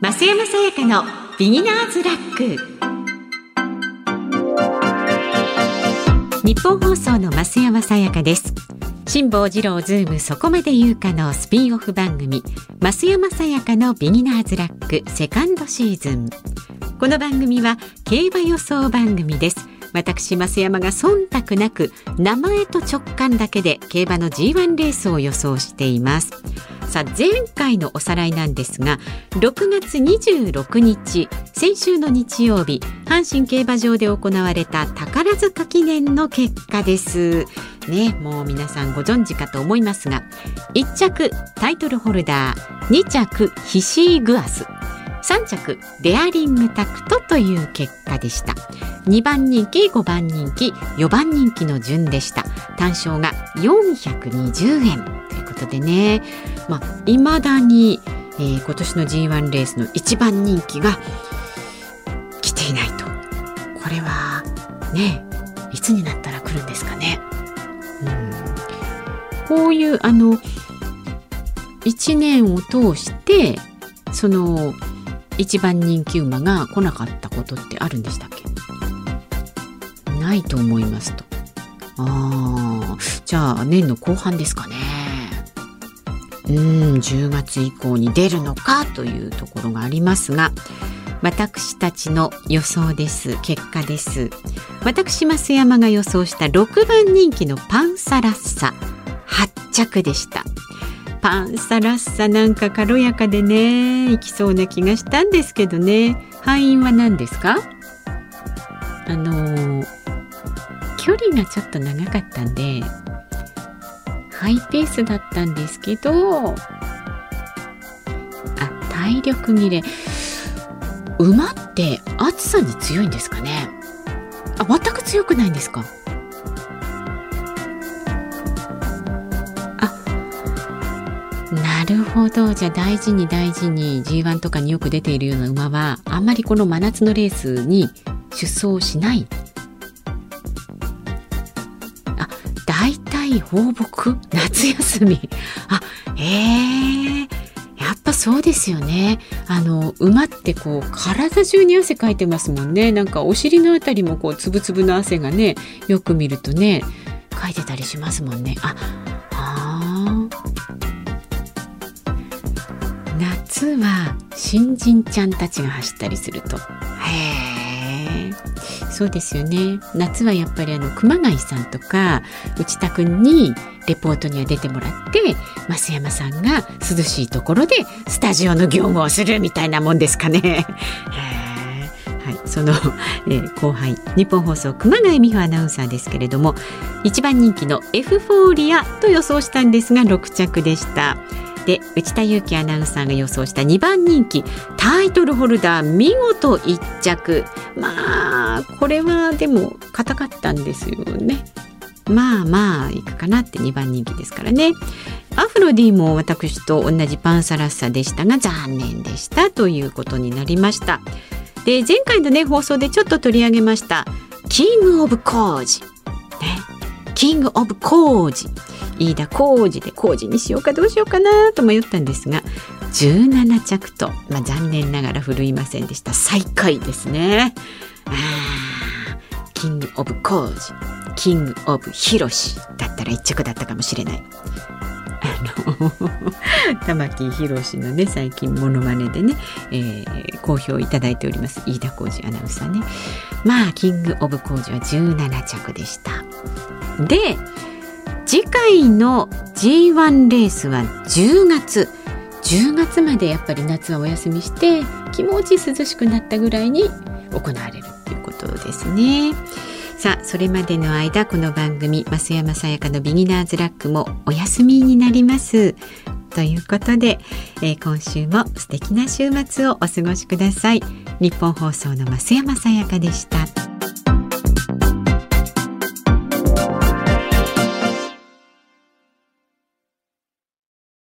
増山さやかのビギナーズラック。ニッポン放送の増山さやかです。辛坊治郎ズームそこまで言うかのスピンオフ番組増山さやかのビギナーズラックセカンドシーズン。この番組は競馬予想番組です。私増山が忖度なく名前と直感だけで競馬の G1 レースを予想しています。さあ前回のおさらいなんですが6月26日先週の日曜日阪神競馬場で行われた宝塚記念の結果です。ねもう皆さんご存知かと思いますが1着タイトルホルダー2着ヒシーグアス3着デアリングタクトという結果でした。2番人気5番人気4番人気の順でした。単勝が420円。ということでね。まあ未だに、えー、今年の G1 レースの1番人気が来ていないと。これはねいつになったら来るんですかね。うん。こういうあの1年を通してその一番人気馬が来なかったことってあるんでしたっけ？ないと思いますと。ああ、じゃあ年の後半ですかね。うん、10月以降に出るのかというところがありますが、私たちの予想です。結果です。私、増山が予想した6番人気のパンサラッサ、8着でした。パンサラッサなんか軽やかでねいきそうな気がしたんですけどね敗因は何ですか？あの距離がちょっと長かったんでハイペースだったんですけどあ体力切れ。馬って暑さに強いんですかね？あ全く強くないんですか？なるほど。じゃあ大事に大事に G1 とかによく出ているような馬はあんまりこの真夏のレースに出走しない大体放牧？夏休み。あへえやっぱそうですよね。あの馬ってこう体中に汗かいてますもんね。なんかお尻のあたりもこうつぶつぶの汗がねよく見るとねかいてたりしますもんね。あ夏は新人ちゃんたちが走ったりすると。へえそうですよね夏はやっぱりあの熊谷さんとか内田君にレポートには出てもらって増山さんが涼しいところでスタジオの業務をするみたいなもんですかね。はい、その、えー、後輩日本放送熊谷美穂アナウンサーですけれども一番人気のエフフォーリアと予想したんですが6着でした。で内田裕樹アナウンサーが予想した2番人気タイトルホルダー見事1着まあこれはでも硬かったんですよね。まあまあいくかなって2番人気ですからね。アフロディも私と同じパンサラッサでしたが残念でしたということになりました。で前回のね放送でちょっと取り上げましたキングオブコージ、ね、キングオブコージ飯田浩二で浩二にしようかどうしようかなと迷ったんですが17着と、まあ、残念ながら振るいませんでした。最下位ですね。キングオブコージキングオブヒロシだったら1着だったかもしれない。あの 玉木宏のね最近モノマネでね、えー、好評いただいております。飯田浩二アナウンサーね。まあキングオブコージは17着でした。で次回の G1 レースは10月。10月までやっぱり夏はお休みして気持ち涼しくなったぐらいに行われるということですね。さあそれまでの間この番組増山さやかのビギナーズラックもお休みになります。ということで、えー、今週も素敵な週末をお過ごしください。日本放送の増山さやかでした。